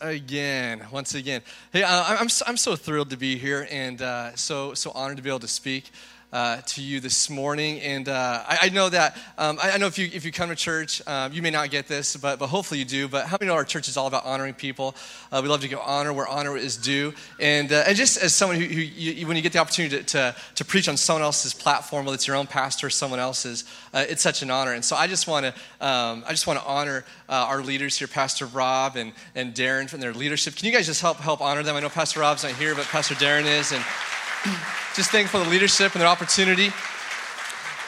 Again, once again. Hey, uh, I'm, I'm so thrilled to be here and uh, so, so honored to be able to speak uh, to you this morning. And uh, I, I, know that, um, I, I, know if you, if you come to church, um, you may not get this, but, but hopefully you do. But how many know our church is all about honoring people? Uh, we love to give honor where honor is due. And, uh, and just as someone who, who you, when you get the opportunity to, to, to, preach on someone else's platform, whether it's your own pastor or someone else's, uh, it's such an honor. And so I just want to, um, I just want to honor uh, our leaders here, Pastor Rob and, and Darren from their leadership. Can you guys just help, help honor them? I know Pastor Rob's not here, but Pastor Darren is. And just thankful for the leadership and their opportunity.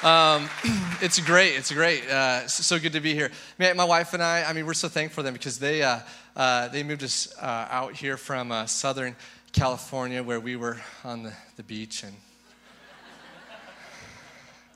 Um, it's great. It's great. Uh, so good to be here. My wife and I, I mean, we're so thankful for them because they, uh, uh, they moved us uh, out here from uh, Southern California where we were on the, the beach and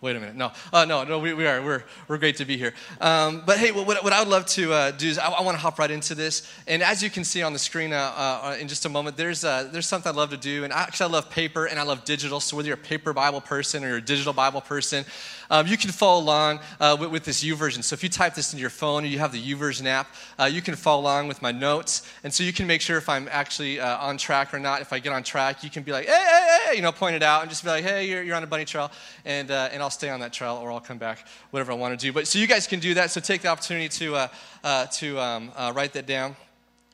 Wait a minute. No, uh, no, no. We, we are. We're, we're great to be here. Um, but hey, what, what I would love to uh, do is I, I want to hop right into this. And as you can see on the screen uh, uh in just a moment, there's uh, there's something I love to do. And actually, I love paper and I love digital. So whether you're a paper Bible person or you're a digital Bible person, um, you can follow along uh, with, with, this version. So if you type this into your phone or you have the YouVersion app, uh, you can follow along with my notes. And so you can make sure if I'm actually uh, on track or not. If I get on track, you can be like, hey, hey, hey, you know, point it out and just be like, hey, you're, you're on a bunny trail. And, uh, and I'll stay on that trail or I'll come back, whatever I want to do. But so you guys can do that. So take the opportunity to, uh, uh, to um, write that down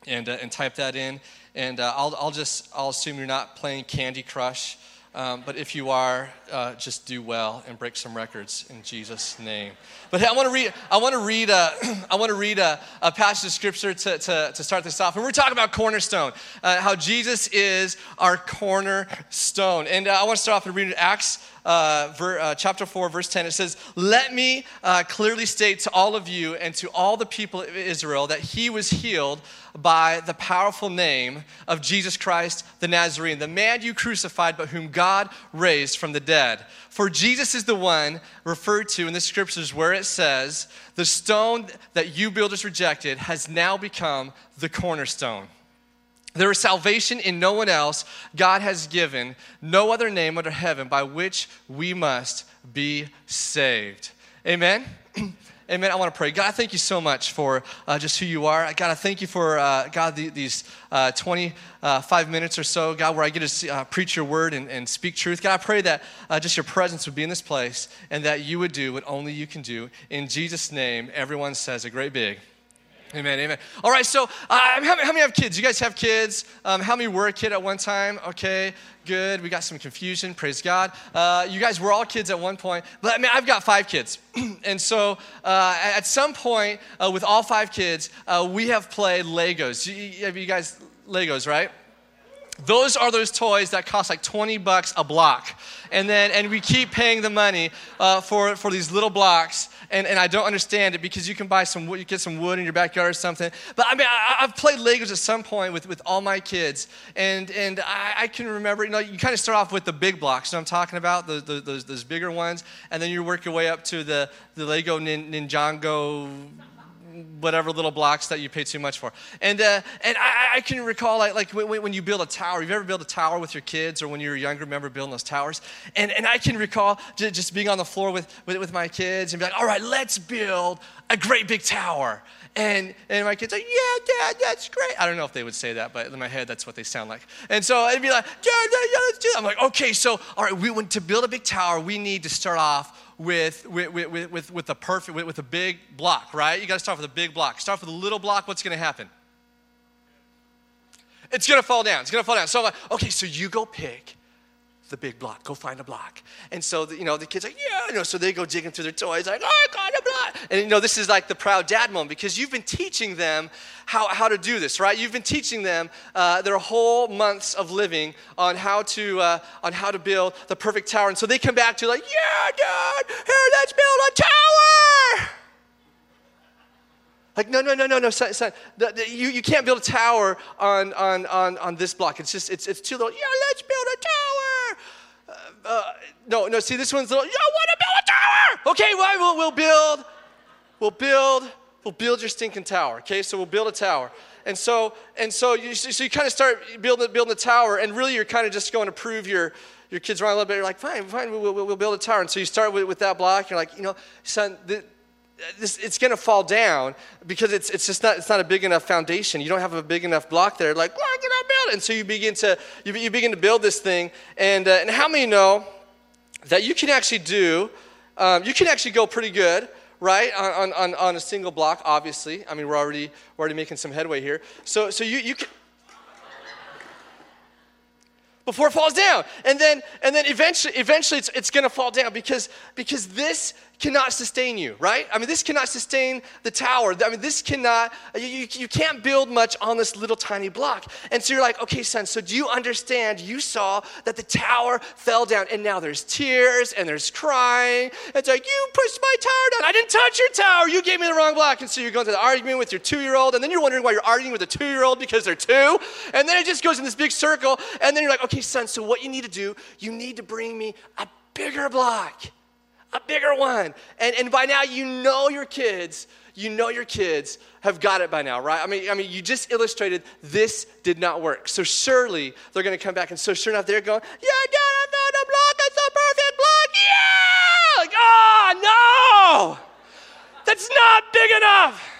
and, and type that in. And I'll, I'll just, I'll assume you're not playing Candy Crush. Um, but if you are, uh, just do well and break some records in Jesus' name. But I want to read. I want to read. A, I want to read a, a, passage of scripture to, to, to, start this off. And we're talking about cornerstone, uh, how Jesus is our cornerstone. And uh, I want to start off and read Acts uh, ver, uh, chapter 4, verse 10, it says, Let me uh, clearly state to all of you and to all the people of Israel that he was healed by the powerful name of Jesus Christ the Nazarene, the man you crucified, but whom God raised from the dead. For Jesus is the one referred to in the scriptures where it says, The stone that you builders rejected has now become the cornerstone. There is salvation in no one else. God has given no other name under heaven by which we must be saved. Amen. Amen. I want to pray. God, I thank you so much for uh, just who you are. God, I thank you for, uh, God, the, these uh, 25 uh, minutes or so, God, where I get to uh, preach your word and, and, speak truth. God, I pray that uh, just your presence would be in this place and that you would do what only you can do. In Jesus' name, everyone says a great big Amen, amen. All right, so uh, how, how, many have kids? You guys have kids? Um, how many were a kid at one time? Okay, good. We got some confusion. Praise God. Uh, you guys were all kids at one point. But I mean, I've got five kids. and so uh, at some point, uh, with all five kids, uh, we have played Legos. You, you guys, Legos, right? Those are those toys that cost like 20 bucks a block. And then, and we keep paying the money uh, for, for these little blocks and, and I don't understand it because you can buy some wood, you get some wood in your backyard or something. But I mean, I, have played Legos at some point with, with all my kids, and, and I, I, can remember, you know, you kind of start off with the big blocks, you know I'm talking about, those, those, those bigger ones, and then you work your way up to the, the Lego nin, Ninjago whatever little blocks that you pay too much for. And, uh, and I, I, can recall, like, like when, when, you build a tower, you've ever built a tower with your kids or when you were younger, remember building those towers? And, and I can recall just, being on the floor with, with, with my kids and be like, all right, let's build a great big tower. And, and my kids are like, yeah, dad, that's great. I don't know if they would say that, but in my head, that's what they sound like. And so I'd be like, yeah, yeah, yeah let's do it. I'm like, okay, so, all right, we want to build a big tower, we need to start off with, with, with, with, with a perfect, with, with a big block, right? You got to start with a big block. Start with a little block, what's going to happen? It's going to fall down. It's going to fall down. So I'm like, okay, so you go pick the big block. Go find a block. And so, the, you know, the kids like, yeah, you know, so they go digging through their toys, like, oh, Got. And, you know, this is like the proud dad moment because you've been teaching them how, how to do this, right? You've been teaching them uh, their whole months of living on how to, uh, on how to build the perfect tower. And so they come back to like, yeah, dad, here, let's build a tower. Like, no, no, no, no, no, son, son the, the, you, you can't build a tower on, on, on, on this block. It's just, it's, it's too little. Yeah, let's build a tower. Uh, uh, no, no, see, this one's little. Yeah, I want to build Okay, we'll, we'll build, we'll build, we'll build your stinking tower. Okay, so we'll build a tower. And so, and so you, so you kind of start building, building the tower, and really you're kind of just going to prove your, your kids wrong a little bit. You're like, fine, fine, we'll, we'll, we'll build a tower. And so you start with, with that block. You're like, you know, son, the, this, it's going to fall down because it's, it's just not, it's not a big enough foundation. You don't have a big enough block there. Like, why can I build it? And so you begin to, you, you begin to build this thing. And, uh, and how many know that you can actually do, um, you can actually go pretty good, right, on, on, on a single block, obviously. I mean, we're already, we're already making some headway here. So, so you, you can, before it falls down. And then, and then eventually, eventually it's, it's going to fall down because, because this cannot sustain you, right? I mean, this cannot sustain the tower. I mean, this cannot, you, you, you can't build much on this little tiny block. And so you're like, okay, son, so do you understand? You saw that the tower fell down, and now there's tears and there's crying. It's like, you pushed my tower down. I didn't touch your tower. You gave me the wrong block. And so you're going to the argument with your two year old, and then you're wondering why you're arguing with a two year old because they're two. And then it just goes in this big circle, and then you're like, okay, son, so what you need to do, you need to bring me a bigger block a bigger one. And, and by now, you know your kids, you know your kids have got it by now, right? I mean, I mean, you just illustrated this did not work. So surely they're going to come back. And so sure enough, they're going, yeah, Dad, I found a block. It's a perfect block. Yeah! Like, oh, no! That's not big enough.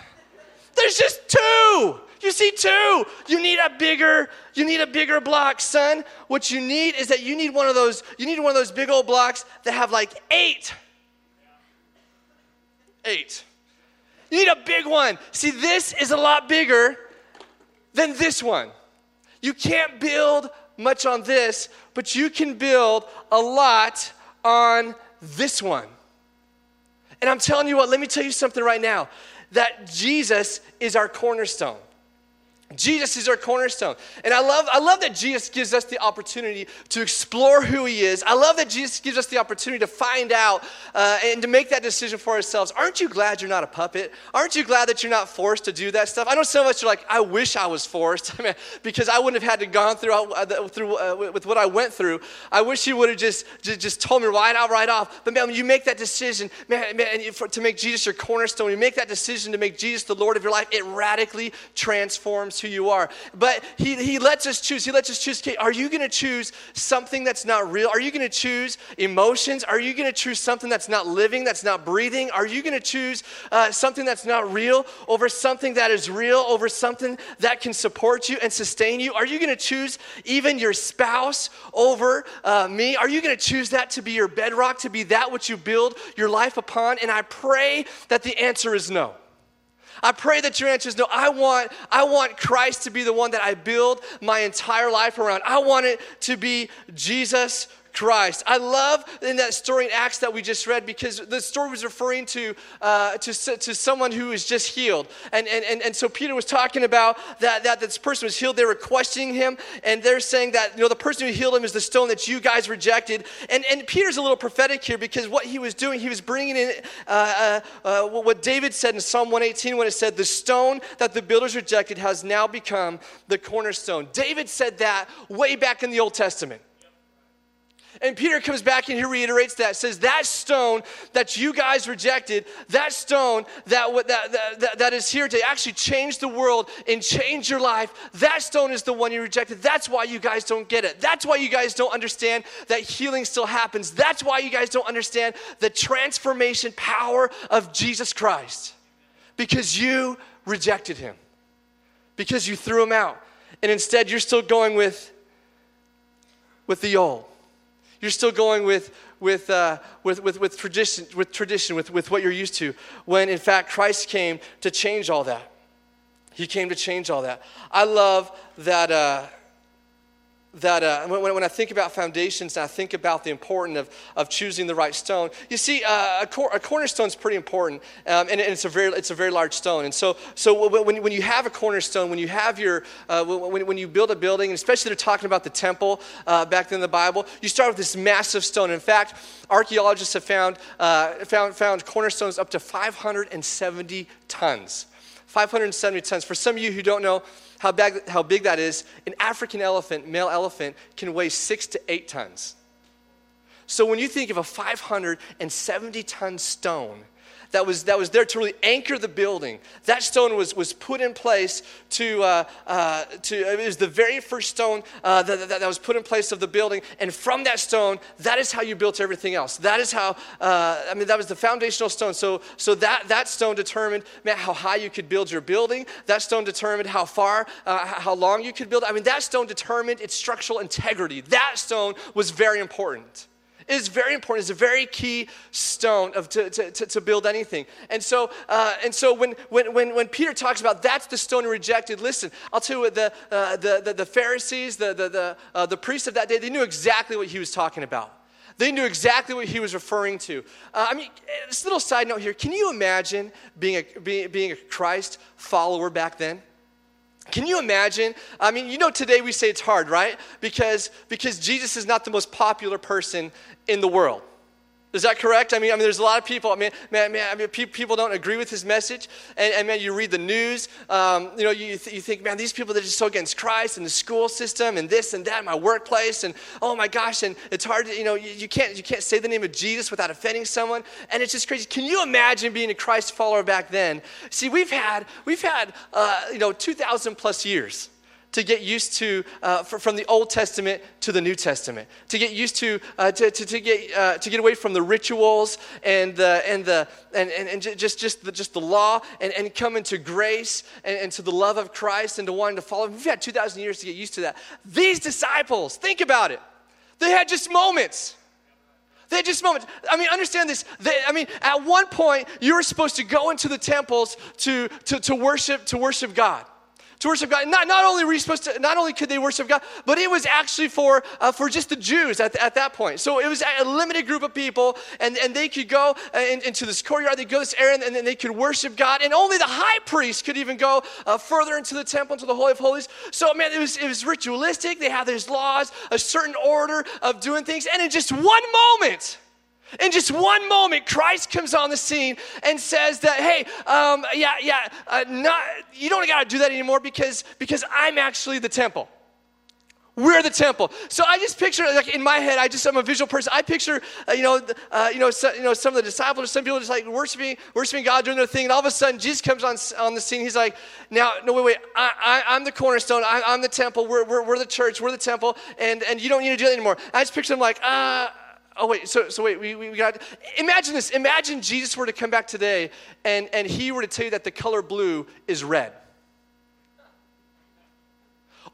There's just two. You see, two. You need a bigger, you need a bigger block, son. What you need is that you need one of those, you need one of those big old blocks that have like eight. Eight. You need a big one. See, this is a lot bigger than this one. You can't build much on this, but you can build a lot on this one. And I'm telling you what, let me tell you something right now that Jesus is our cornerstone. Jesus is our cornerstone. And I love, I love that Jesus gives us the opportunity to explore who he is. I love that Jesus gives us the opportunity to find out uh, and to make that decision for ourselves. Aren't you glad you're not a puppet? Aren't you glad that you're not forced to do that stuff? I know some of us are like, I wish I was forced because I wouldn't have had to gone through, uh, through uh, with what I went through. I wish he would have just, just, just told me right out, right off. But man, when you make that decision, man, man for, to make Jesus your cornerstone, you make that decision to make Jesus the Lord of your life, it radically transforms who you are. But he, he lets us choose. He lets us choose. Are you going to choose something that's not real? Are you going to choose emotions? Are you going to choose something that's not living, that's not breathing? Are you going to choose uh, something that's not real over something that is real, over something that can support you and sustain you? Are you going to choose even your spouse over uh, me? Are you going to choose that to be your bedrock, to be that which you build your life upon? And I pray that the answer is no. I pray that your answer is no. I want, I want Christ to be the one that I build my entire life around. I want it to be Jesus Christ. I love in that story in Acts that we just read because the story was referring to, uh, to, to someone who was just healed. And, and, and, and so Peter was talking about that, that this person was healed. They were questioning him, and they're saying that, you know, the person who healed him is the stone that you guys rejected. And, and Peter's a little prophetic here because what he was doing, he was bringing in uh, uh, uh what David said in Psalm 118 when it said, The stone that the builders rejected has now become the cornerstone. David said that way back in the Old Testament. And Peter comes back and he reiterates that, says, That stone that you guys rejected, that stone that, that, that, that is here to actually change the world and change your life, that stone is the one you rejected. That's why you guys don't get it. That's why you guys don't understand that healing still happens. That's why you guys don't understand the transformation power of Jesus Christ. Because you rejected him, because you threw him out. And instead, you're still going with, with the old. You're still going with, with, uh, with, with, with, tradition, with tradition, with, with what you're used to, when in fact Christ came to change all that. He came to change all that. I love that. Uh, that uh, when, when, I think about foundations and I think about the importance of, of choosing the right stone, you see, uh, a, cor- a cornerstone is pretty important, um, and, and, it's, a very, it's a very large stone. And so, so when, when you have a cornerstone, when you have your, uh, when, when you build a building, and especially they're talking about the temple uh, back in the Bible, you start with this massive stone. In fact, archaeologists have found, uh, found, found cornerstones up to 570 tons. 570 tons. For some of you who don't know, how, big, how big that is, an African elephant, male elephant, can weigh six to eight tons. So when you think of a 570 ton stone, that was, that was there to really anchor the building. That stone was, was put in place to, uh, uh, to, it was the very first stone uh, that, that, that, was put in place of the building. And from that stone, that is how you built everything else. That is how, uh, I mean, that was the foundational stone. So, so that, that stone determined man, how high you could build your building. That stone determined how far, uh, how long you could build. I mean, that stone determined its structural integrity. That stone was very important is very important. It's a very key stone of, to, to, to build anything. And so, uh, and so when, when, when, when Peter talks about that's the stone rejected, listen, I'll tell you what, the, uh, the, the, the, Pharisees, the, the, the, uh, the priests of that day, they knew exactly what he was talking about. They knew exactly what he was referring to. Uh, I mean, a little side note here. Can you imagine being a, being a Christ follower back then? Can you imagine? I mean, you know, today we say it's hard, right? Because, because Jesus is not the most popular person in the world. Is that correct? I mean, I mean, there's a lot of people. I mean, man, man I mean, people don't agree with his message, and, and man, you read the news. Um, you know, you, th- you think, man, these people they're just so against Christ and the school system and this and that, my workplace, and oh my gosh, and it's hard to, you know, you, you can't you can't say the name of Jesus without offending someone, and it's just crazy. Can you imagine being a Christ follower back then? See, we've had we've had uh, you know 2,000 plus years to get used to uh, from the Old Testament to the New Testament, to get used to, uh, to, to, to, get, uh, to get away from the rituals and the, and, the, and, and, and just, just, the, just the law and, and come into grace and, and to the love of Christ and to wanting to follow. We've had 2,000 years to get used to that. These disciples, think about it, they had just moments. They just moments. I mean, understand this. They, I mean, at one point, you were supposed to go into the temples to, to, to worship to worship God to worship God. Not, not only were you supposed to, not only could they worship God, but it was actually for, uh, for just the Jews at, at that point. So it was a limited group of people, and, and they could go uh, in, into this courtyard, they go this area, and then they could worship God. And only the high priest could even go uh, further into the temple, into the Holy of Holies. So, man, it was, it was ritualistic. They had these laws, a certain order of doing things. And in just one moment, in just one moment, Christ comes on the scene and says that, hey, um, yeah, yeah, uh, not, you don't got to do that anymore because, because I'm actually the temple. We're the temple. So I just picture, like in my head, I just I'm a visual person. I picture, uh, you know, uh, you know, so, you know, some of the disciples, some people just like worshiping, worshiping God, doing their thing, and all of a sudden Jesus comes on on the scene. He's like, now, no, wait, wait, I, am the cornerstone. I, am the temple. We're, we're, we're the church. We're the temple, and and you don't need to do that anymore. I just picture him like, uh, oh wait so, so wait we, we got imagine this imagine jesus were to come back today and, and he were to tell you that the color blue is red.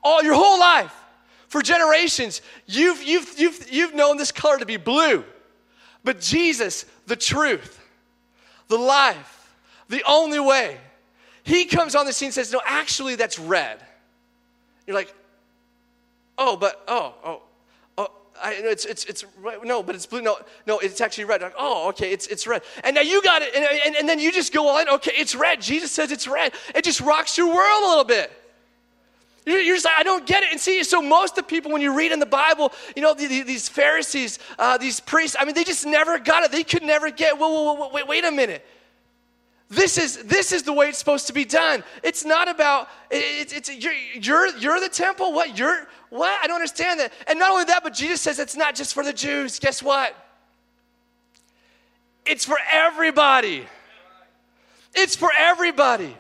All your whole life for generations you've, you've, you've, you've known this color to be blue. But jesus the truth the life the only way he comes on the scene and says no actually that's red. You're like oh but oh oh I, it's, it's, it's no, but it's blue. No, no, it's actually red. Like, oh, okay, it's, it's red. And now you got it. And, and, and then you just go on, okay, it's red. Jesus says it's red. It just rocks your world a little bit. You're, you're just like, I don't get it. And see, so most of the people, when you read in the Bible, you know, the, the, these Pharisees, uh, these priests, I mean, they just never got it. They could never get, whoa, whoa, whoa, wait, wait a minute. This is, this is the way it's supposed to be done. It's not about, it's, it's, you're, you're, you're the temple. What? You're, what? I don't understand that. And not only that, but Jesus says it's not just for the Jews. Guess what? It's for everybody. It's for everybody.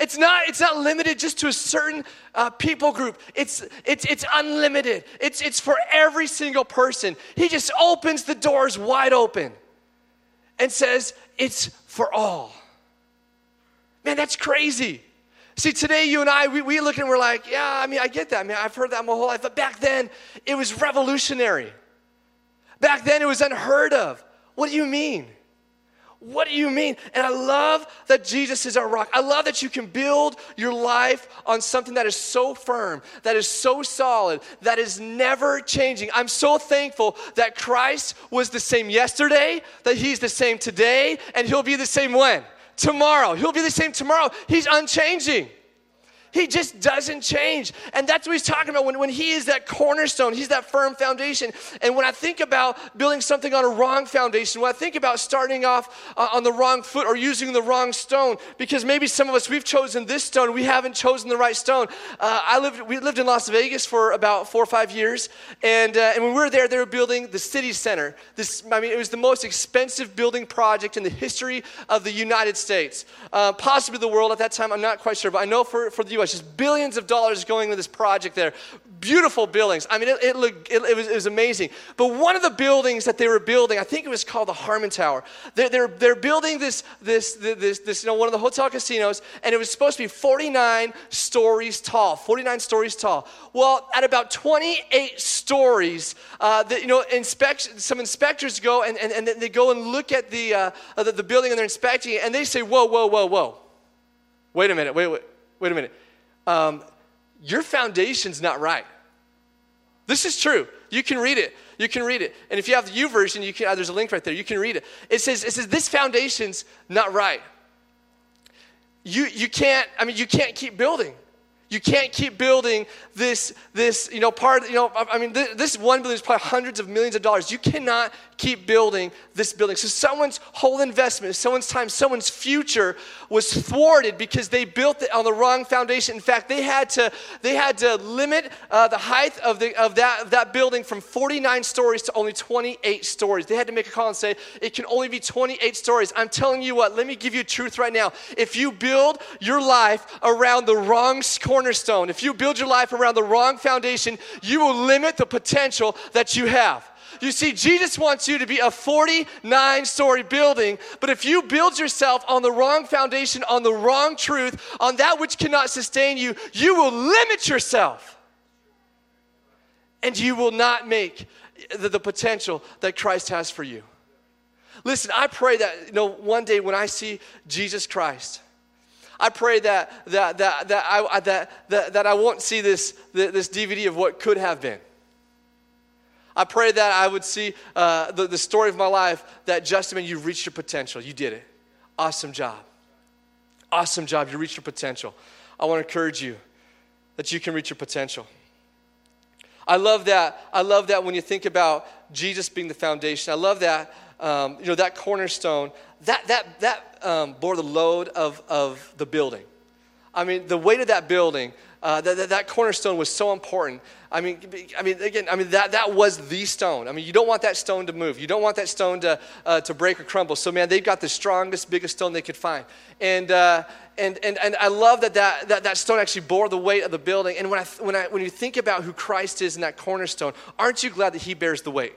It's not, it's not limited just to a certain uh, people group. It's, it's, it's unlimited. It's, it's for every single person. He just opens the doors wide open and says, It's for all. Man, that's crazy. See, today you and I, we, we look and we're like, yeah, I mean, I get that. I mean, I've heard that my whole life. But back then, it was revolutionary. Back then, it was unheard of. What do you mean? What do you mean? And I love that Jesus is our rock. I love that you can build your life on something that is so firm, that is so solid, that is never changing. I'm so thankful that Christ was the same yesterday, that He's the same today, and He'll be the same when? Tomorrow. He'll be the same tomorrow. He's unchanging. He just doesn't change. And that's what he's talking about when, when he is that cornerstone, he's that firm foundation. And when I think about building something on a wrong foundation, when I think about starting off uh, on the wrong foot or using the wrong stone, because maybe some of us, we've chosen this stone, we haven't chosen the right stone. Uh, I lived, we lived in Las Vegas for about four or five years. And, uh, and when we were there, they were building the city center. This, I mean, it was the most expensive building project in the history of the United States, uh, possibly the world at that time. I'm not quite sure, but I know for, for the US, just billions of dollars going into this project there. Beautiful buildings. I mean, it, it looked, it, it, was, it was amazing. But one of the buildings that they were building, I think it was called the Harmon Tower. They're, they're, they're building this, this, this, this, you know, one of the hotel casinos, and it was supposed to be 49 stories tall, 49 stories tall. Well, at about 28 stories, uh, the, you know, inspection, some inspectors go and, and, and they go and look at the, uh, the, the building and they're inspecting it, and they say, whoa, whoa, whoa, whoa. Wait a minute, wait, wait, wait a minute um, your foundation's not right. This is true. You can read it. You can read it. And if you have the YouVersion, you can, uh, there's a link right there. You can read it. It says, it says this foundation's not right. You, you can't, I mean, you can't keep building. You can't keep building this, this, you know, part, you know, I mean, this, this one building is probably hundreds of millions of dollars. You cannot keep building this building. So someone's whole investment, someone's time, someone's future was thwarted because they built it on the wrong foundation. In fact, they had to, they had to limit uh, the height of, the, of, that, of that building from 49 stories to only 28 stories. They had to make a call and say, it can only be 28 stories. I'm telling you what, let me give you truth right now. If you build your life around the wrong cornerstone, if you build your life around the wrong foundation, you will limit the potential that you have. You see, Jesus wants you to be a 49 story building, but if you build yourself on the wrong foundation, on the wrong truth, on that which cannot sustain you, you will limit yourself. And you will not make the, the potential that Christ has for you. Listen, I pray that you know one day when I see Jesus Christ, I pray that that that that I that that, that I won't see this this DVD of what could have been. I pray that I would see uh, the, the story of my life that Justyn, you reached your potential. You did it. Awesome job. Awesome job. You reached your potential. I want to encourage you that you can reach your potential. I love that. I love that when you think about Jesus being the foundation. I love that, um, you know, that cornerstone, that, that, that um, bore the load of, of the building. I mean, the weight of that building, uh, that, that, cornerstone was so important. I mean, I mean, again, I mean that, that was the stone. I mean, you don't want that stone to move. You don't want that stone to, uh, to break or crumble. So, man, they've got the strongest, biggest stone they could find. And, uh, and, and, and I love that that, that that stone actually bore the weight of the building. And when, I, when, I, when you think about who Christ is in that cornerstone, aren't you glad that he bears the weight?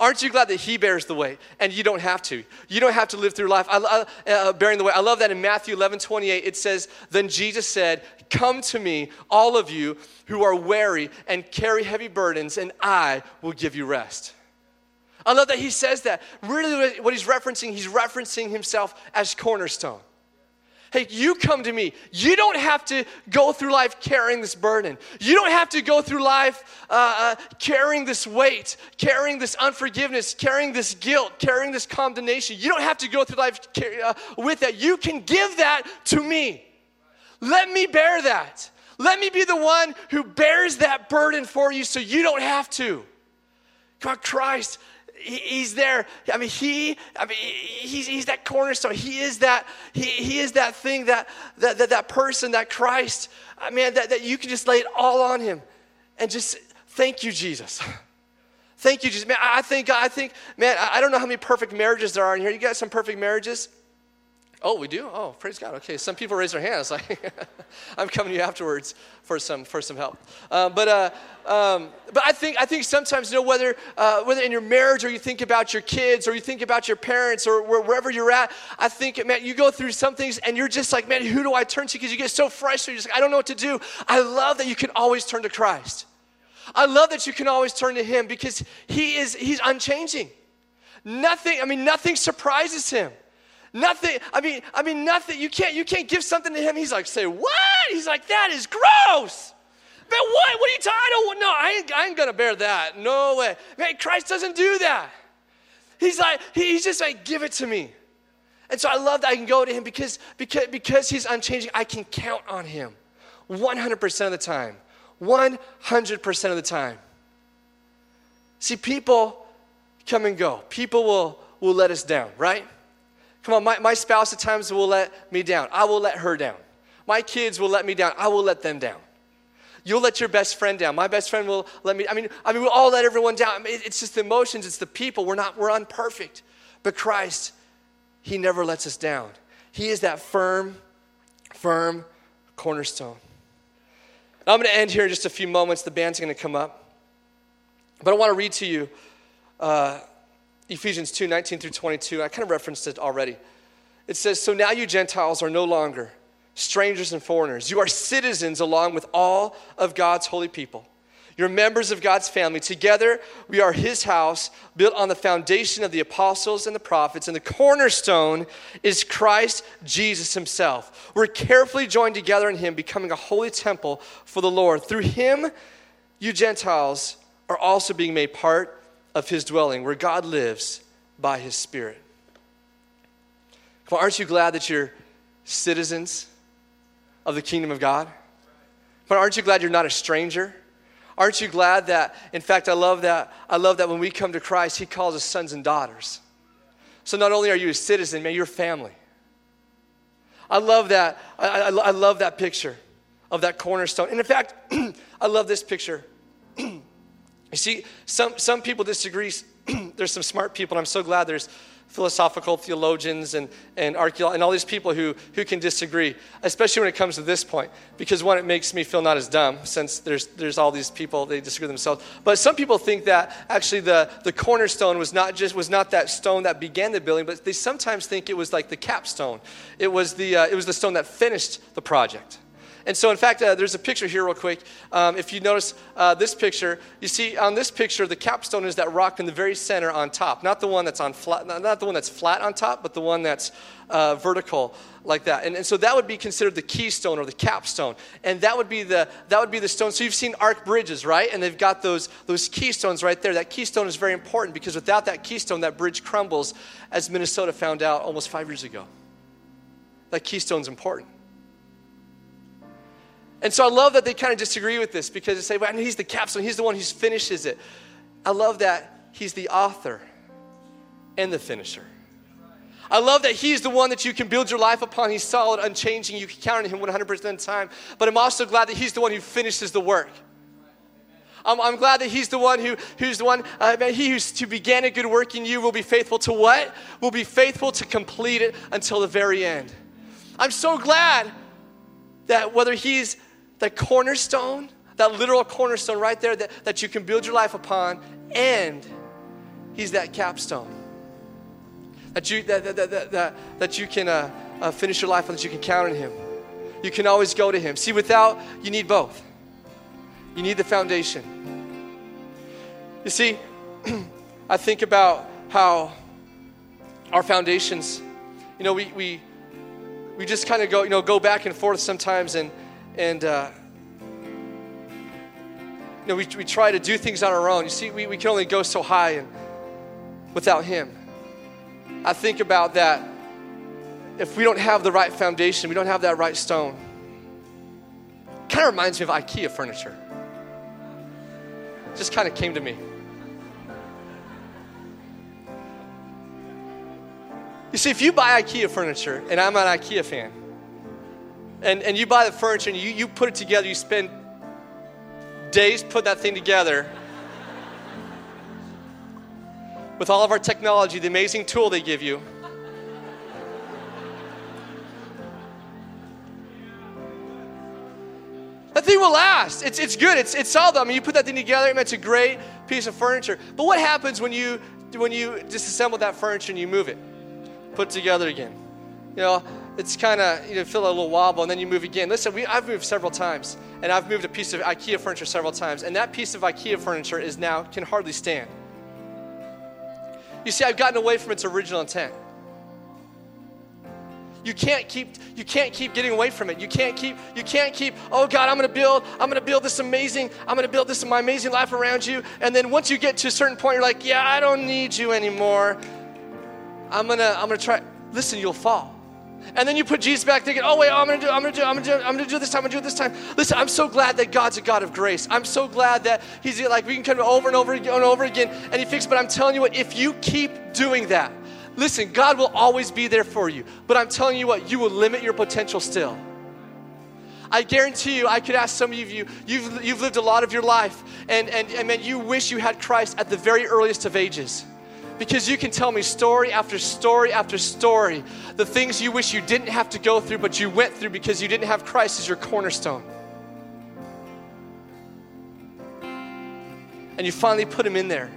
Aren't you glad that He bears the weight and you don't have to? You don't have to live through life I, uh, bearing the weight. I love that in Matthew 11 28, it says, Then Jesus said, Come to me, all of you who are weary and carry heavy burdens, and I will give you rest. I love that he says that. Really, what he's referencing, he's referencing himself as cornerstone. Hey, you come to me. You don't have to go through life carrying this burden. You don't have to go through life uh, uh, carrying this weight, carrying this unforgiveness, carrying this guilt, carrying this condemnation. You don't have to go through life uh, with that. You can give that to me. Let me bear that. Let me be the one who bears that burden for you so you don't have to. God, Christ he's there. I mean, he, I mean, he's, he's that cornerstone. He is that, he, he is that thing, that, that, that, that person, that Christ. I mean, that, that you can just lay it all on him and just thank you, Jesus. Thank you, Jesus. Man, I think, I think, man, I don't know how many perfect marriages there are in here. You got some perfect marriages? Oh, we do? Oh, praise God. Okay, some people raise their hands. Like, I'm coming to you afterwards for some for some help. Uh, but uh, um, but I think I think sometimes you know whether uh, whether in your marriage or you think about your kids or you think about your parents or wherever you're at. I think man, you go through some things and you're just like, man, who do I turn to? Because you get so frustrated. You're just like, I don't know what to do. I love that you can always turn to Christ. I love that you can always turn to him because he is he's unchanging. Nothing, I mean, nothing surprises him. Nothing, I mean, I mean, nothing. You can't, you can't give something to him. He's like, say, what? He's like, that is gross. Man, what? What are you talking? I no, I ain't, I ain't gonna bear that. No way. Man, Christ doesn't do that. He's like, he's just like, give it to me. And so I love that I can go to him because, because, because he's unchanging, I can count on him 100% of the time. 100% of the time. See, people come and go. People will, will let us down, right? Come on, my, my spouse at times will let me down. I will let her down. My kids will let me down. I will let them down. You'll let your best friend down. My best friend will let me. I mean, I mean, we'll all let everyone down. I mean, it's just the emotions. It's the people. We're not. We're unperfect, but Christ, He never lets us down. He is that firm, firm cornerstone. I'm going to end here in just a few moments. The band's going to come up, but I want to read to you uh, Ephesians 2 19 through 22. I kind of referenced it already. It says, So now you Gentiles are no longer strangers and foreigners. You are citizens along with all of God's holy people. You're members of God's family. Together, we are His house, built on the foundation of the apostles and the prophets, and the cornerstone is Christ Jesus Himself. We're carefully joined together in Him, becoming a holy temple for the Lord. Through Him, you Gentiles are also being made part of his dwelling where God lives by his Spirit. Come on, aren't you glad that you're citizens of the kingdom of God? But aren't you glad you're not a stranger? Aren't you glad that, in fact, I love that, I love that when we come to Christ, he calls us sons and daughters. So not only are you a citizen, man, you're family. I love that, I, I, I love that picture of that cornerstone. And in fact, I love this picture. You see, some, some people disagree. there's some smart people, and I'm so glad there's philosophical theologians and, and archaeologists and all these people who, who can disagree, especially when it comes to this point. Because one, it makes me feel not as dumb since there's, there's all these people, they disagree themselves. But some people think that actually the, the cornerstone was not just was not that stone that began the building, but they sometimes think it was like the capstone. It was the, uh, it was the stone that finished the project. And so, in fact, uh, there's a picture here, real quick. Um, if you notice uh, this picture, you see on this picture, the capstone is that rock in the very center on top. Not the one that's on flat, not the one that's flat on top, but the one that's uh, vertical like that. And, and so that would be considered the keystone or the capstone. And that would be the that would be the stone. So you've seen arc bridges, right? And they've got those those keystones right there. That keystone is very important because without that keystone, that bridge crumbles, as Minnesota found out almost five years ago. That keystone's important. And so I love that they kind of disagree with this because they say, well, he's the capstone, he's the one who finishes it. I love that he's the author and the finisher. I love that he's the one that you can build your life upon. He's solid, unchanging. You can count on him 100% of the time. But I'm also glad that he's the one who finishes the work. I'm, I'm glad that he's the one who, who's the one, uh, he who's to begin a good work in you will be faithful to what? Will be faithful to complete it until the very end. I'm so glad that whether he's that cornerstone, that literal cornerstone right there that, that you can build your life upon, and He's that capstone. That you, that, that, that, that, that you can uh, uh, finish your life on, that you can count on Him. You can always go to Him. See, without, you need both. You need the foundation. You see, I think about how our foundations, you know, we, we, we just kind of go, you know, go back and forth sometimes and, and uh, you know, we, we try to do things on our own. You see, we, we can only go so high and without Him. I think about that. If we don't have the right foundation, we don't have that right stone. Kind of reminds me of IKEA furniture. Just kind of came to me. You see, if you buy IKEA furniture, and I'm an IKEA fan, and, and you buy the furniture and you, you put it together, you spend days putting that thing together. With all of our technology, the amazing tool they give you. That thing will last. It's, it's good. It's, it's solid. I mean, you put that thing together, and it's a great piece of furniture. But what happens when you when you disassemble that furniture and you move it, put it together again? You know, it's kind of you know feel a little wobble and then you move again listen we, i've moved several times and i've moved a piece of ikea furniture several times and that piece of ikea furniture is now can hardly stand you see i've gotten away from its original intent you can't keep you can't keep getting away from it. You can't keep you can't keep, oh God, I'm gonna build, I'm gonna build this amazing, I'm gonna build this my amazing life around you. And then once you get to a certain point, you're like, yeah, I don't need you anymore. I'm gonna, I'm gonna try. Listen, you'll fall. And then you put Jesus back thinking, oh wait, I'm gonna do, I'm gonna do, I'm gonna do, I'm gonna do this time, I'm gonna do this time. Listen, I'm so glad that God's a God of grace. I'm so glad that He's like we can come over and over and over again and He fixes. But I'm telling you what, if you keep doing that, listen, God will always be there for you. But I'm telling you what, you will limit your potential still. I guarantee you, I could ask some of you, you've, you've lived a lot of your life, and, and, and man, you wish you had Christ at the very earliest of ages because you can tell me story after story after story the things you wish you didn't have to go through, but you went through because you didn't have Christ as your cornerstone. And you finally put him in there.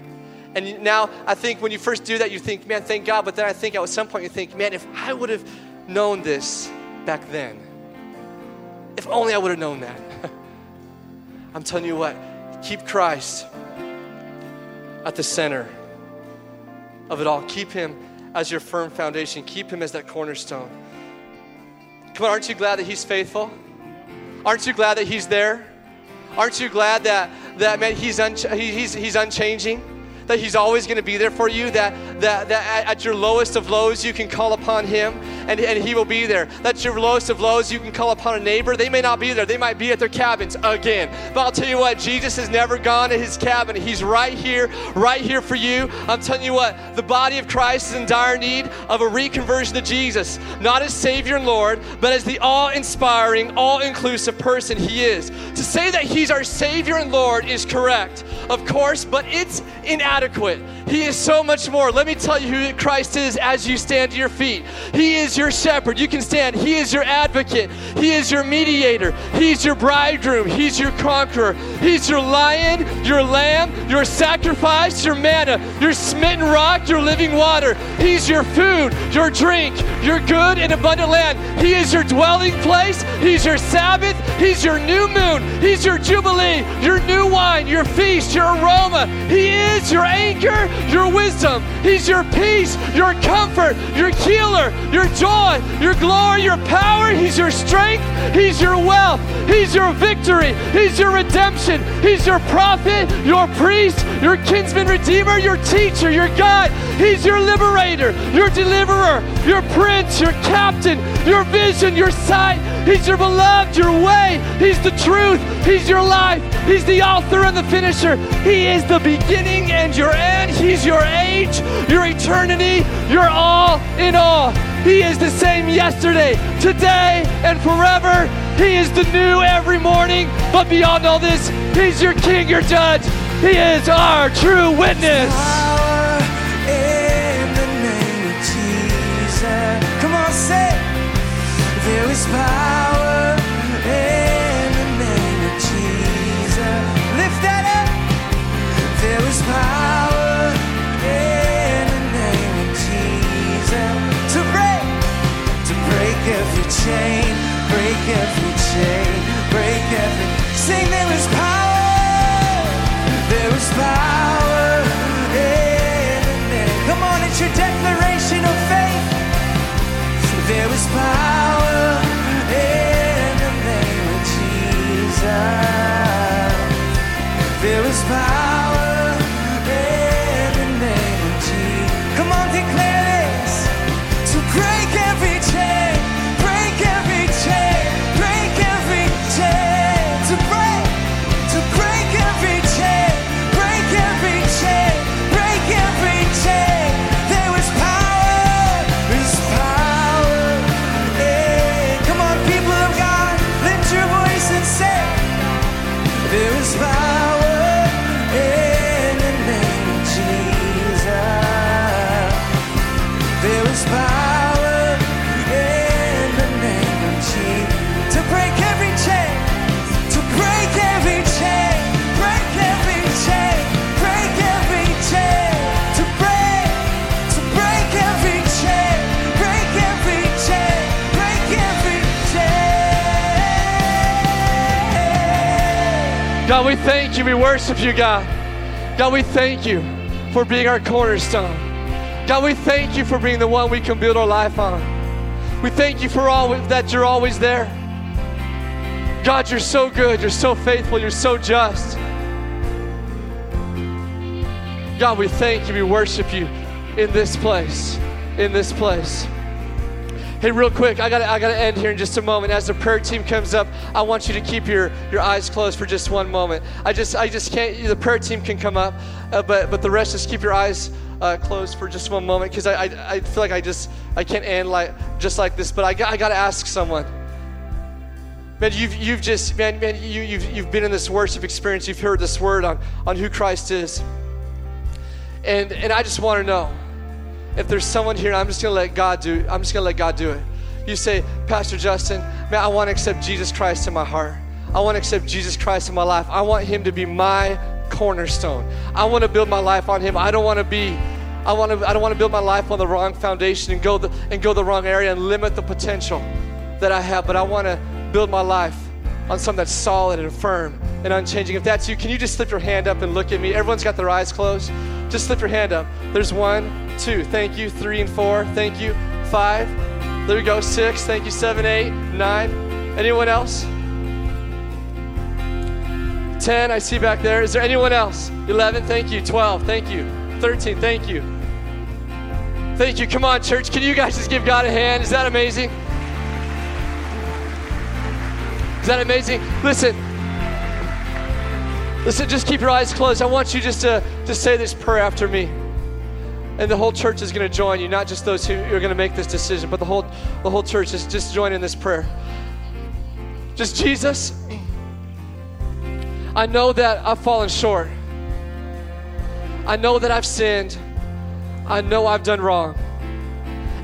And now I think when you first do that, you think, man, thank God. But then I think at some point you think, man, if I would have known this back then, if only I would have known that. I'm telling you what, keep Christ at the center of it all. Keep Him as your firm foundation, keep Him as that cornerstone. Come on, aren't you glad that He's faithful? Aren't you glad that He's there? Aren't you glad that, that man, he's, he's, he's unchanging? that He's always going to be there for you, that, that, that at your lowest of lows, you can call upon Him and, and He will be there. That's your lowest of lows, you can call upon a neighbor. They may not be there, they might be at their cabins again. But I'll tell you what, Jesus has never gone to His cabin. He's right here, right here for you. I'm telling you what, the body of Christ is in dire need of a reconversion to Jesus, not as Savior and Lord, but as the all inspiring, all inclusive person He is. To say that He's our Savior and Lord is correct, of course, but it's inadequate. He is so much more. Let me tell you who Christ is as you stand to your feet. He is your shepherd. You can stand. He is your advocate. He is your mediator. He's your bridegroom. He's your conqueror. He's your lion, your lamb, your sacrifice, your manna, your smitten rock, your living water. He's your food, your drink, your good and abundant land. He is your dwelling place. He's your Sabbath. He's your new moon. He's your jubilee, your new wine, your feast, your aroma. He is your anchor, your wisdom. He's your peace, your comfort, your healer, your joy, your glory, your power. He's your strength. He's your wealth. He's your victory. He's your redemption. He's your prophet, your priest, your kinsman redeemer, your teacher, your God. He's your liberator, your deliverer, your prince, your captain, your vision, your sight. He's your beloved, your way. He's the truth. He's your life. He's the author and the finisher. He is the beginning and your end. He's your age, your eternity, your all in all. He is the same yesterday, today, and forever. He is the new every morning. But beyond all this, He's your King, your Judge. He is our true witness. There is power chain, break every chain, break every. Sing, there is power. There is power in the name. Come on, it's your declaration of faith. There is power you. We worship you, God. God, we thank you for being our cornerstone. God, we thank you for being the one we can build our life on. We thank you for all that you're always there. God, you're so good. You're so faithful. You're so just. God, we thank you. We worship you in this place. In this place. Hey, real quick, I gotta, I gotta end here in just a moment. As the prayer team comes up, I want you to keep your, your eyes closed for just one moment. I just, I just can't. The prayer team can come up, uh, but, but the rest just keep your eyes uh, closed for just one moment because I, I, I feel like I just, I can't end like just like this. But I, got, I gotta ask someone. Man, you've, you've just, man, man, you, you've, you've been in this worship experience. You've heard this word on, on who Christ is. And, and I just want to know if there's someone here, I'm just gonna let God do. I'm just gonna let God do it. You say, Pastor Justyn, man, I want to accept Jesus Christ in my heart. I want to accept Jesus Christ in my life. I want Him to be my cornerstone. I want to build my life on Him. I don't want to be. I want to. I don't want to build my life on the wrong foundation and go the and go the wrong area and limit the potential that I have. But I want to build my life on something that's solid and firm and unchanging. If that's you, can you just slip your hand up and look at me? Everyone's got their eyes closed. Just slip your hand up. There's one, two, thank you, three and four, thank you, five. There we go, six, thank you, seven, eight, nine. Anyone else? 10, I see back there. Is there anyone else? 11, thank you. 12, thank you. 13, thank you. Thank you. Come on, church. Can you guys just give God a hand? Is that amazing? Is that amazing? Listen, listen, just keep your eyes closed. I want you just to, to say this prayer after me. And the whole church is going to join you, not just those who are going to make this decision, but the whole, the whole church is just join in this prayer. Just Jesus, I know that I've fallen short. I know that I've sinned. I know I've done wrong.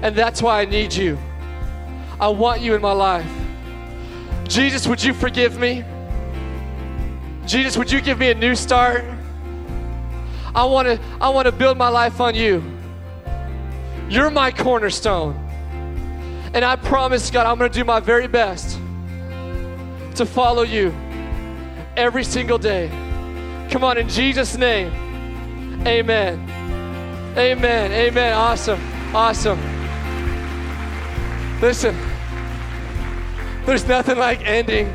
And that's why I need you. I want you in my life. Jesus, would you forgive me? Jesus, would you give me a new start? I want to I want to build my life on you. You're my cornerstone. And I promise God I'm going to do my very best to follow you every single day. Come on in Jesus name. Amen. Amen. Amen. Awesome. Awesome. Listen. There's nothing like ending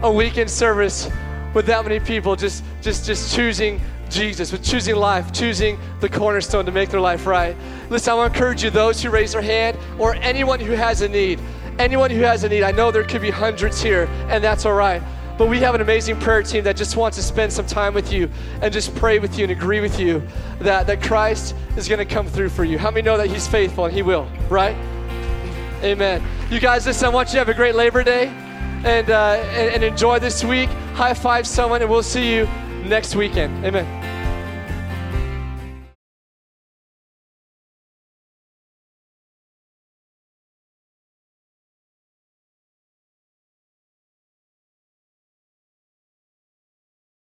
a weekend service with that many people just just just choosing Jesus, with choosing life, choosing the cornerstone to make their life right. Listen, I want to encourage you, those who raise their hand, or anyone who has a need. Anyone who has a need, I know there could be hundreds here, and that's all right. But we have an amazing prayer team that just wants to spend some time with you and just pray with you and agree with you that, that Christ is going to come through for you. How many know that He's faithful and He will, right? Amen. You guys, listen, I want you to have a great Labor Day and, uh, and, and enjoy this week. High five someone, and we'll see you next weekend. Amen.